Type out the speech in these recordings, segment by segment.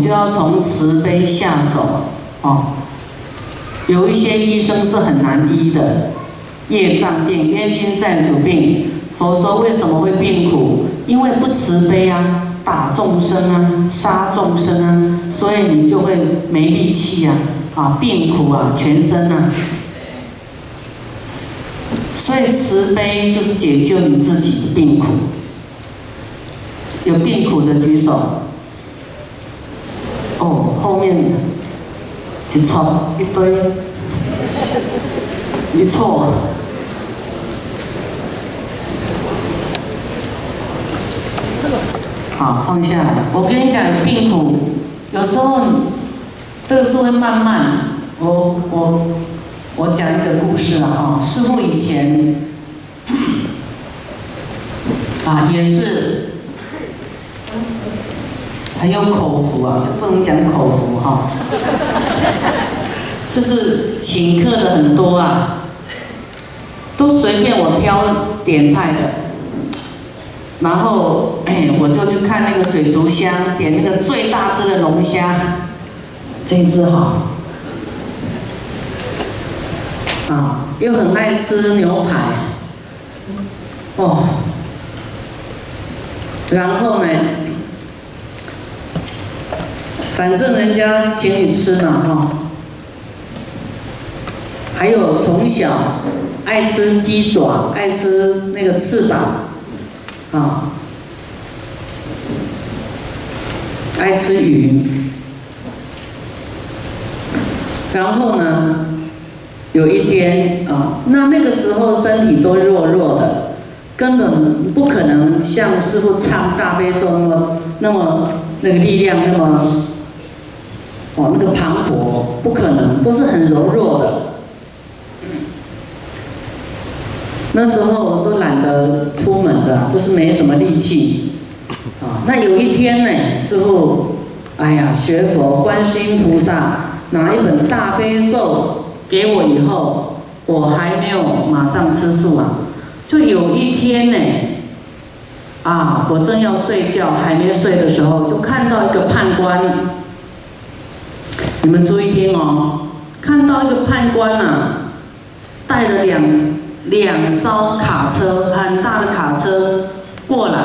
就要从慈悲下手哦。有一些医生是很难医的，业障病、冤亲债主病。佛说为什么会病苦？因为不慈悲啊，打众生啊，杀众生啊，所以你就会没力气啊，啊，病苦啊，全身啊。所以慈悲就是解救你自己的病苦。有病苦的举手。哦，后面一撮一堆，一错。好，放下来。我跟你讲，病苦有时候这个是会慢慢。我我我讲一个故事了哈。师傅以前 啊也是很有口福啊，这不能讲口福哈。就是请客的很多啊，都随便我挑点菜的。然后，哎，我就去看那个水族箱，点那个最大只的龙虾，这一只好，啊，又很爱吃牛排，哦，然后呢，反正人家请你吃嘛，哈，还有从小爱吃鸡爪，爱吃那个翅膀。啊，爱吃鱼，然后呢，有一天啊，那那个时候身体都弱弱的，根本不可能像师傅唱大悲咒那么那么那个力量那么，哦那个磅礴，不可能，都是很柔弱的。那时候都懒得出门的，都是没什么力气。啊，那有一天呢，师傅，哎呀，学佛，观世音菩萨拿一本大悲咒给我以后，我还没有马上吃素啊。就有一天呢，啊，我正要睡觉，还没睡的时候，就看到一个判官。你们注意听哦，看到一个判官呐，带了两。两艘卡车，很大的卡车过来，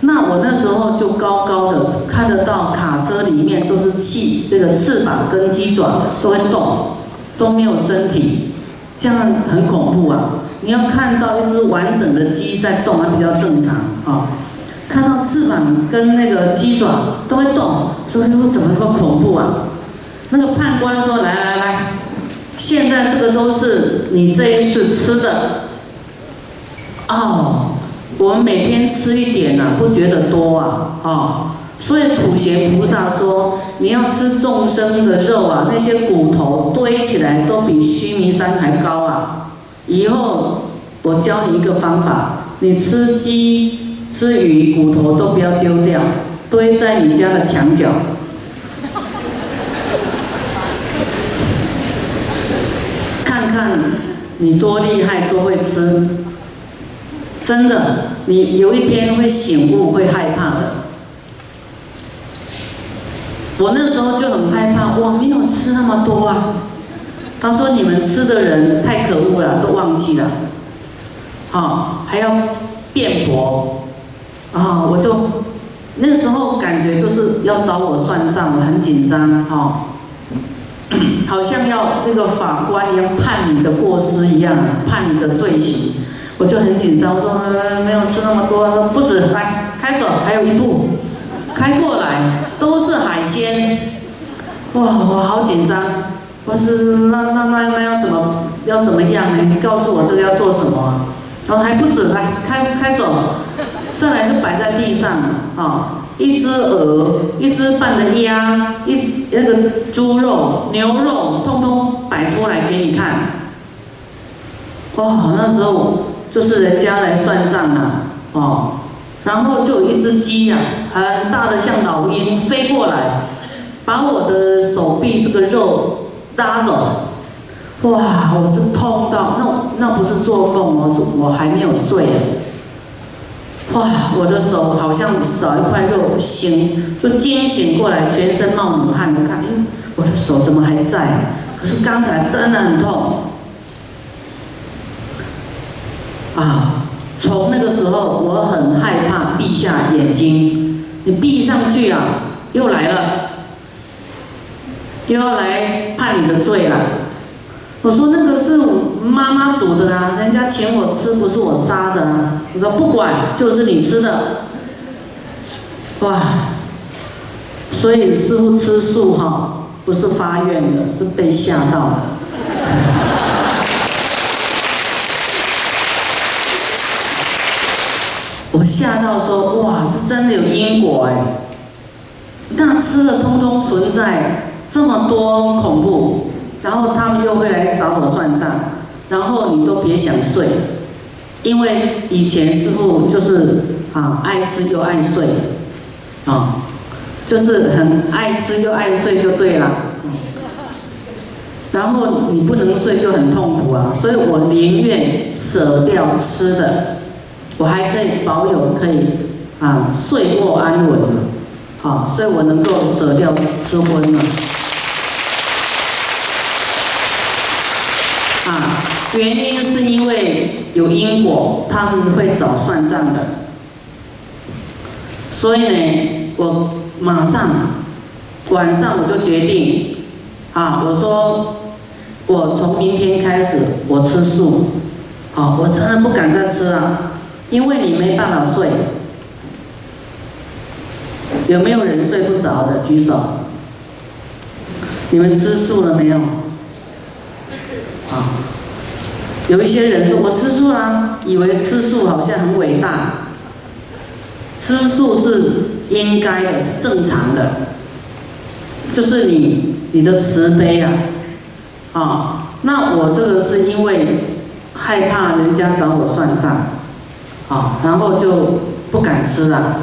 那我那时候就高高的看得到卡车里面都是气，这个翅膀跟鸡爪都会动，都没有身体，这样很恐怖啊！你要看到一只完整的鸡在动，还比较正常啊。看到翅膀跟那个鸡爪都会动，所以说怎么那么恐怖啊？那个判官说：“来来来。”现在这个都是你这一世吃的哦，我们每天吃一点呐，不觉得多啊，哦，所以普贤菩萨说，你要吃众生的肉啊，那些骨头堆起来都比须弥山还高啊。以后我教你一个方法，你吃鸡、吃鱼骨头都不要丢掉，堆在你家的墙角。看你多厉害，多会吃，真的，你有一天会醒悟，会害怕的。我那时候就很害怕，我没有吃那么多啊。他说你们吃的人太可恶了，都忘记了，好，还要辩驳，啊，我就那时候感觉就是要找我算账，我很紧张，哈。好像要那个法官一样判你的过失一样，判你的罪行，我就很紧张。我说没有吃那么多，不止，来开走，还有一步，开过来都是海鲜。哇，我好紧张。我是那那那那要怎么要怎么样呢？你告诉我这个要做什么？然后还不止，来开开走，再来就摆在地上啊。一只鹅，一只半的鸭，一那个猪肉、牛肉，通通摆出来给你看。哇，那时候就是人家来算账啊，哦，然后就有一只鸡呀，很大的像老鹰飞过来，把我的手臂这个肉拉走。哇，我是痛到那那不是做梦哦，是我还没有睡。哇，我的手好像少一块肉，醒就惊醒过来，全身冒冷汗你看，哎，我的手怎么还在？可是刚才真的很痛。啊，从那个时候我很害怕闭下眼睛，你闭上去啊，又来了，又要来判你的罪了。我说那个是妈妈煮的啊，人家请我吃，不是我杀的啊。我说不管，就是你吃的。哇，所以师傅吃素哈，不是发愿的，是被吓到的。我吓到说哇，这真的有因果哎！那吃的通通存在这么多恐怖。然后他们又会来找我算账，然后你都别想睡，因为以前师傅就是啊爱吃就爱睡，啊，就是很爱吃又爱睡就对了。然后你不能睡就很痛苦啊，所以我宁愿舍掉吃的，我还可以保有可以啊睡过安稳，啊，所以我能够舍掉吃荤了。啊，原因是因为有因果，他们会找算账的。所以呢，我马上晚上我就决定，啊，我说我从明天开始我吃素，啊，我真的不敢再吃了，因为你没办法睡。有没有人睡不着的？举手。你们吃素了没有？啊，有一些人说我吃素啊，以为吃素好像很伟大。吃素是应该的，是正常的，就是你你的慈悲啊，啊，那我这个是因为害怕人家找我算账，啊，然后就不敢吃了。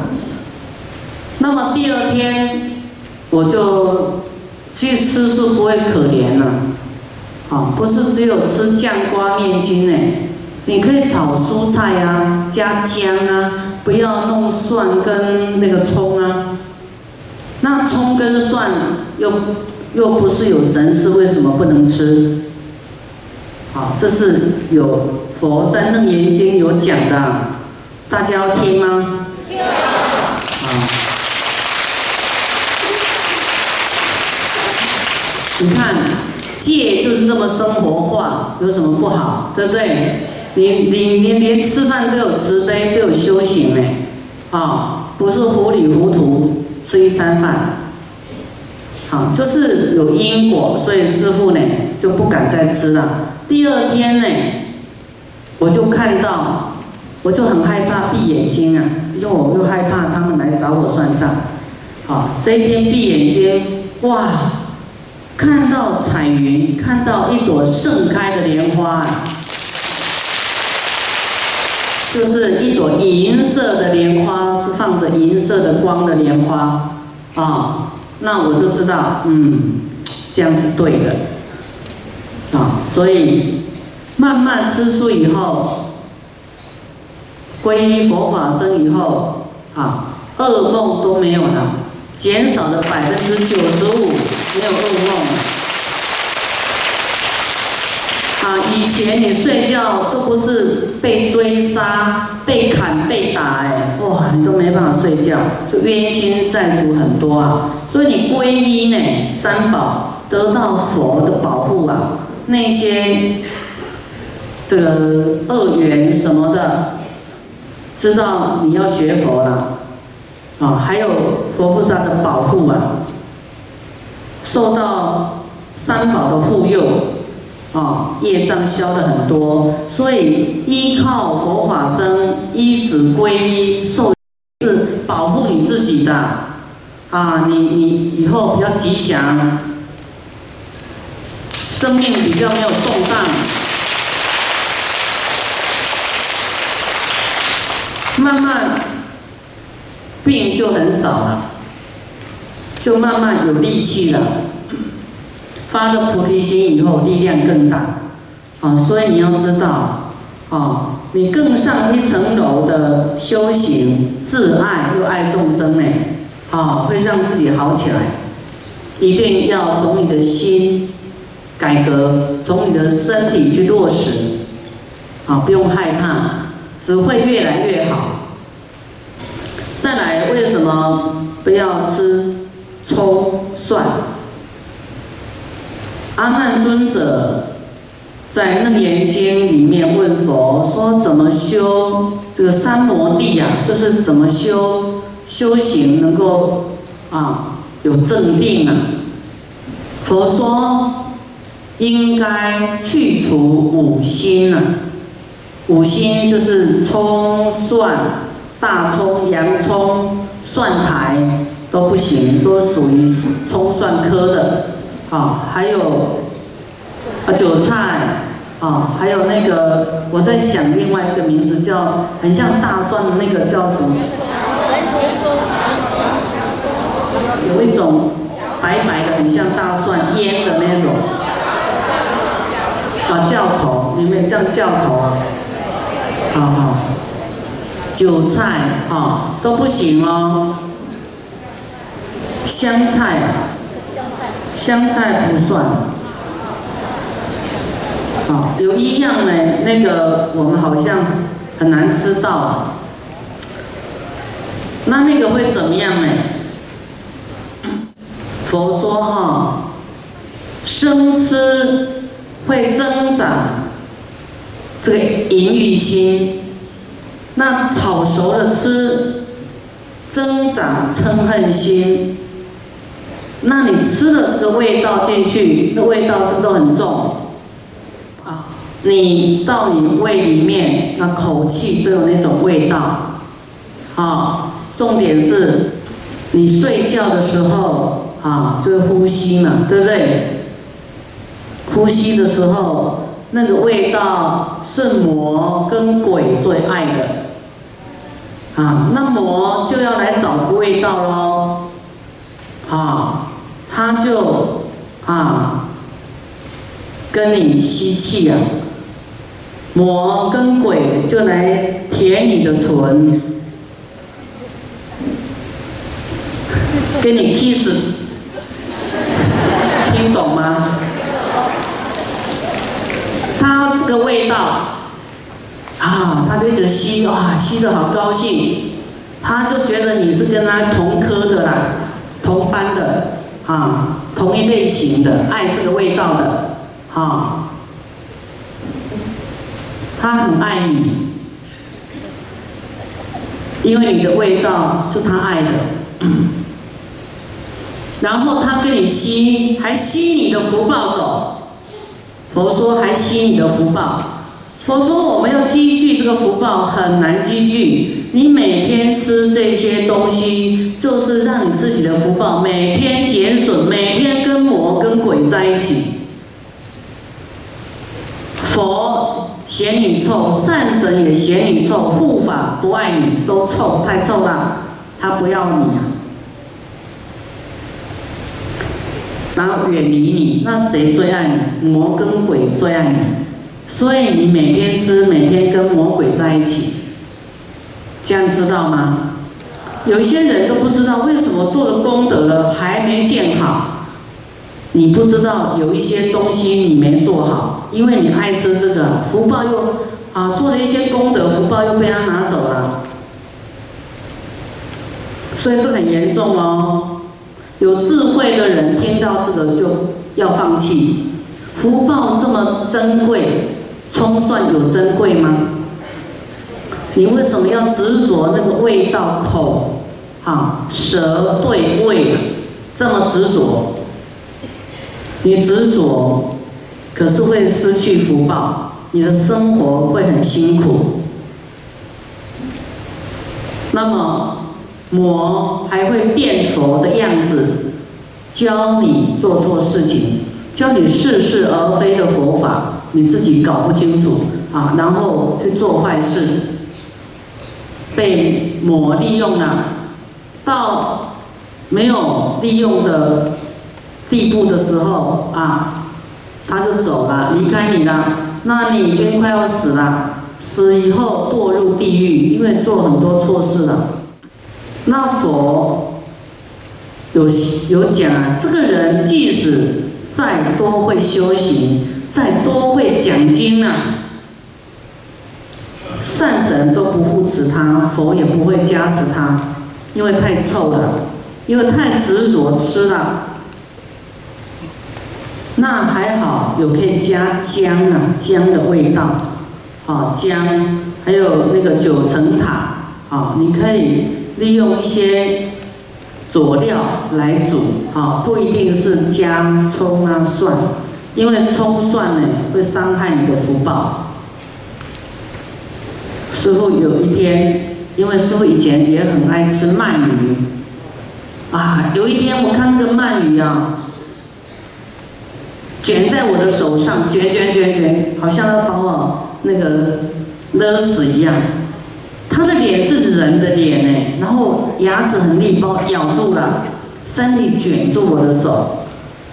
那么第二天我就去吃素，不会可怜了。啊，啊不是只有吃酱瓜面筋哎，你可以炒蔬菜啊，加姜啊，不要弄蒜跟那个葱啊。那葱跟蒜又又不是有神是为什么不能吃？好，这是有佛在《楞严经》有讲的，大家要听吗？啊，你看。戒就是这么生活化，有什么不好？对不对？你你你连吃饭都有慈悲，都有修行呢，啊，不是糊里糊涂吃一餐饭，好，就是有因果，所以师傅呢就不敢再吃了。第二天呢，我就看到，我就很害怕闭眼睛啊，因为我又害怕他们来找我算账，好，这一天闭眼睛，哇！看到彩云，看到一朵盛开的莲花，就是一朵银色的莲花，是放着银色的光的莲花啊。那我就知道，嗯，这样是对的啊。所以慢慢吃素以后，皈依佛法僧以后啊，噩梦都没有了。减少了百分之九十五，没有噩梦。啊，以前你睡觉都不是被追杀、被砍、被打，哎，哇，你都没办法睡觉，就冤亲债主很多啊。所以你皈依呢，三宝得到佛的保护啊，那些这个恶缘什么的，知道你要学佛了。啊，还有佛菩萨的保护啊，受到三宝的护佑，啊，业障消的很多，所以依靠佛法僧，依止皈依，受是保护你自己的，啊，你你以后比较吉祥，生命比较没有动荡，慢慢。病就很少了，就慢慢有力气了。发了菩提心以后，力量更大。啊，所以你要知道，啊，你更上一层楼的修行，自爱又爱众生呢，啊，会让自己好起来。一定要从你的心改革，从你的身体去落实，啊，不用害怕，只会越来越好。再来，为什么不要吃葱蒜？阿难尊者。在《楞严经》里面问佛说：“怎么修这个三摩地呀？就是怎么修修行能够啊有正定啊？”佛说：“应该去除五心啊，五心就是葱、蒜、大葱、洋葱、蒜苔都不行，都属于葱蒜科的啊，还有。”啊，韭菜，啊，还有那个，我在想另外一个名字叫很像大蒜的那个叫什么？有一种白白的很像大蒜腌的那种，啊，教头，有没有叫教头啊？好好，韭菜啊都不行哦，香菜，香菜不算。有一样呢，那个我们好像很难吃到。那那个会怎么样呢？佛说哈，生吃会增长这个淫欲心，那炒熟了吃，增长嗔恨心。那你吃了这个味道进去，那味道是不是都很重？啊你到你胃里面，那口气都有那种味道，啊，重点是，你睡觉的时候啊，就是呼吸嘛，对不对？呼吸的时候，那个味道是魔跟鬼最爱的，啊，那魔就要来找这个味道喽，啊，他就啊，跟你吸气呀。魔跟鬼就来舔你的唇，给你 kiss，听懂吗？他这个味道，啊，他就一直吸，哇，吸的好高兴，他就觉得你是跟他同科的啦，同班的，啊，同一类型的，爱这个味道的，啊。他很爱你，因为你的味道是他爱的。然后他跟你吸，还吸你的福报走。佛说还吸你的福报。佛说我们要积聚这个福报很难积聚。你每天吃这些东西，就是让你自己的福报每天减损，每天跟魔跟鬼在一起。佛。嫌你臭，善神也嫌你臭，护法不爱你，都臭，太臭了，他不要你啊，然后远离你，那谁最爱你？魔跟鬼最爱你，所以你每天吃，每天跟魔鬼在一起，这样知道吗？有些人都不知道为什么做了功德了还没见好。你不知道有一些东西你没做好，因为你爱吃这个，福报又啊做了一些功德，福报又被他拿走了，所以这很严重哦。有智慧的人听到这个就要放弃。福报这么珍贵，葱蒜有珍贵吗？你为什么要执着那个味道口啊舌对味这么执着？你执着，可是会失去福报，你的生活会很辛苦。那么魔还会变佛的样子，教你做错事情，教你似是而非的佛法，你自己搞不清楚啊，然后去做坏事，被魔利用了，到没有利用的。地步的时候啊，他就走了，离开你了。那你已经快要死了，死以后堕入地狱，因为做很多错事了。那佛有有讲啊，这个人即使再多会修行，再多会讲经啊，善神都不护持他，佛也不会加持他，因为太臭了，因为太执着吃了。那还好，有可以加姜啊，姜的味道，啊姜，还有那个九层塔，啊，你可以。利用一些佐料来煮，啊，不一定是姜、葱啊、蒜，因为葱蒜呢会伤害你的福报。师傅有一天，因为师傅以前也很爱吃鳗鱼，啊，有一天我看那个鳗鱼啊，卷在我的手上，卷卷卷卷，好像要把我那个勒死一样。他的脸是人的脸呢，然后牙齿很利，把我咬住了，身体卷住我的手。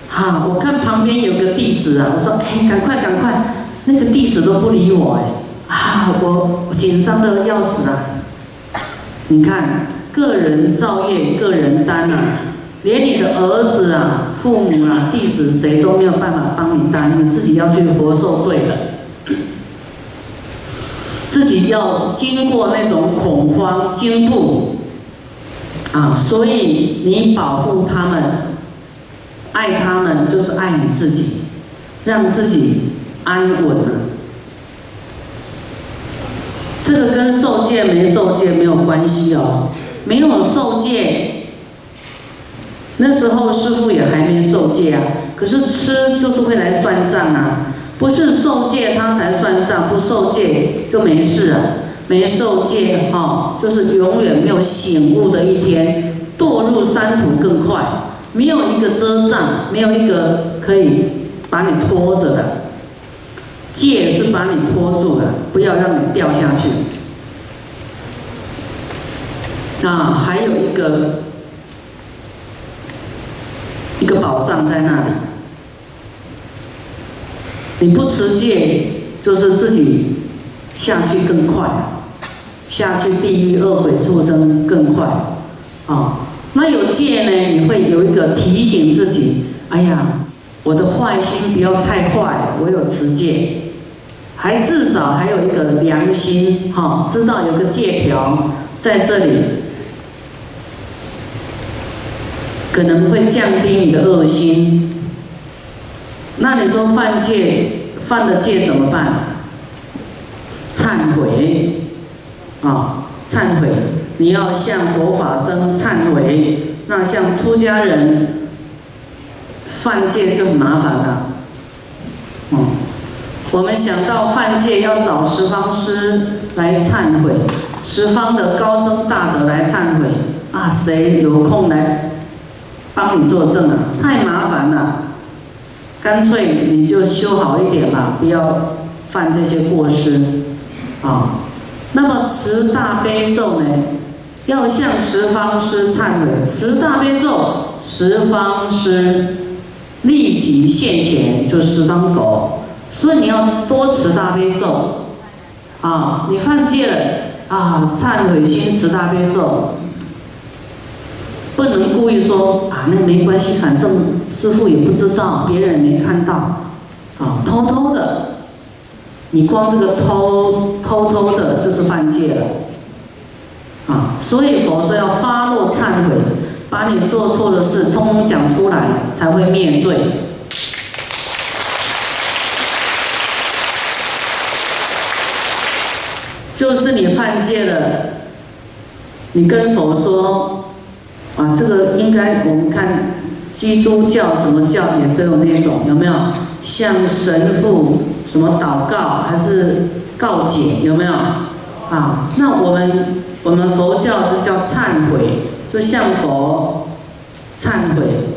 哈，我看旁边有个弟子啊，我说：“哎，赶快赶快！”那个弟子都不理我哎，啊，我我紧张的要死啊！你看，个人造业，个人担啊，连你的儿子啊、父母啊、弟子谁都没有办法帮你担，你自己要去活受罪的。自己要经过那种恐慌惊怖啊，所以你保护他们，爱他们就是爱你自己，让自己安稳了。这个跟受戒没受戒没有关系哦，没有受戒，那时候师傅也还没受戒啊，可是吃就是会来算账啊。不是受戒他才算账，不受戒就没事了。没受戒哈，就是永远没有醒悟的一天，堕入三途更快。没有一个遮障，没有一个可以把你拖着的。戒是把你拖住的，不要让你掉下去。啊，还有一个宝藏在那里。你不持戒，就是自己下去更快，下去地狱恶鬼畜生更快，啊，那有戒呢？你会有一个提醒自己，哎呀，我的坏心不要太坏，我有持戒，还至少还有一个良心，哈，知道有个戒条在这里，可能会降低你的恶心。那你说犯戒，犯了戒怎么办？忏悔，啊，忏悔！你要向佛法僧忏悔。那像出家人犯戒就很麻烦了。嗯，我们想到犯戒要找十方师来忏悔，十方的高僧大德来忏悔啊，谁有空来帮你作证啊？太麻烦了。干脆你就修好一点吧，不要犯这些过失啊。那么持大悲咒呢，要向十方师忏悔。持大悲咒，十方师立即现前，就十方佛。所以你要多持大悲咒啊。你犯戒了啊，忏悔心持大悲咒。不能故意说啊，那没关系，反正师傅也不知道，别人也没看到，啊，偷偷的，你光这个偷偷偷的，就是犯戒了，啊，所以佛说要发落忏悔，把你做错的事通通讲出来，才会灭罪。就是你犯戒了，你跟佛说。啊，这个应该我们看基督教什么教也都有那种，有没有向神父什么祷告还是告解，有没有？啊，那我们我们佛教是叫忏悔，就向佛忏悔。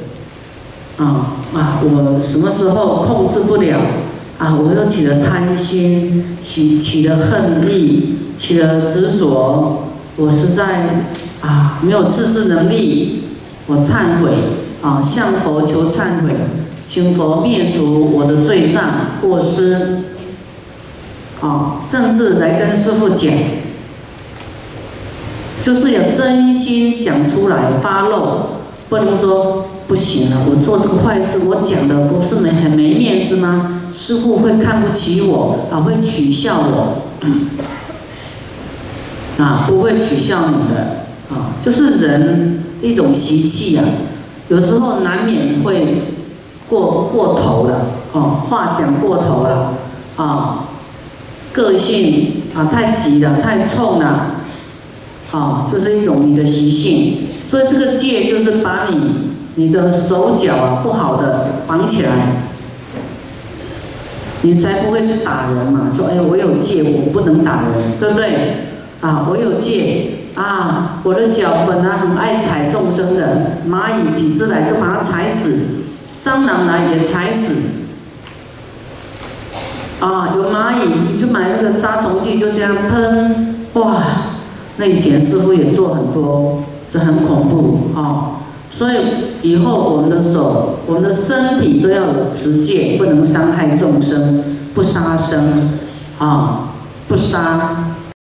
啊啊，我什么时候控制不了？啊，我又起了贪心，起起了恨意，起了执着，我实在。啊，没有自制能力，我忏悔啊，向佛求忏悔，请佛灭除我的罪障过失。啊，甚至来跟师傅讲，就是有真心讲出来发漏，不能说不行了，我做这个坏事，我讲的不是没很没面子吗？师傅会看不起我啊，会取笑我，啊，不会取笑你的啊，就是人一种习气啊，有时候难免会过过头了，哦，话讲过头了，啊。个性啊，太急了，太冲了，啊，就是一种你的习性。所以这个戒就是把你你的手脚啊不好的绑起来，你才不会去打人嘛。说哎，我有戒，我不能打人，对不对？啊，我有戒啊，我的脚本来很爱踩众生的，蚂蚁几次来就把它踩死，蟑螂来也踩死。啊，有蚂蚁，你就买那个杀虫剂，就这样喷，哇！那以前师傅也做很多，这很恐怖啊。所以以后我们的手、我们的身体都要有持戒，不能伤害众生，不杀生，啊，不杀，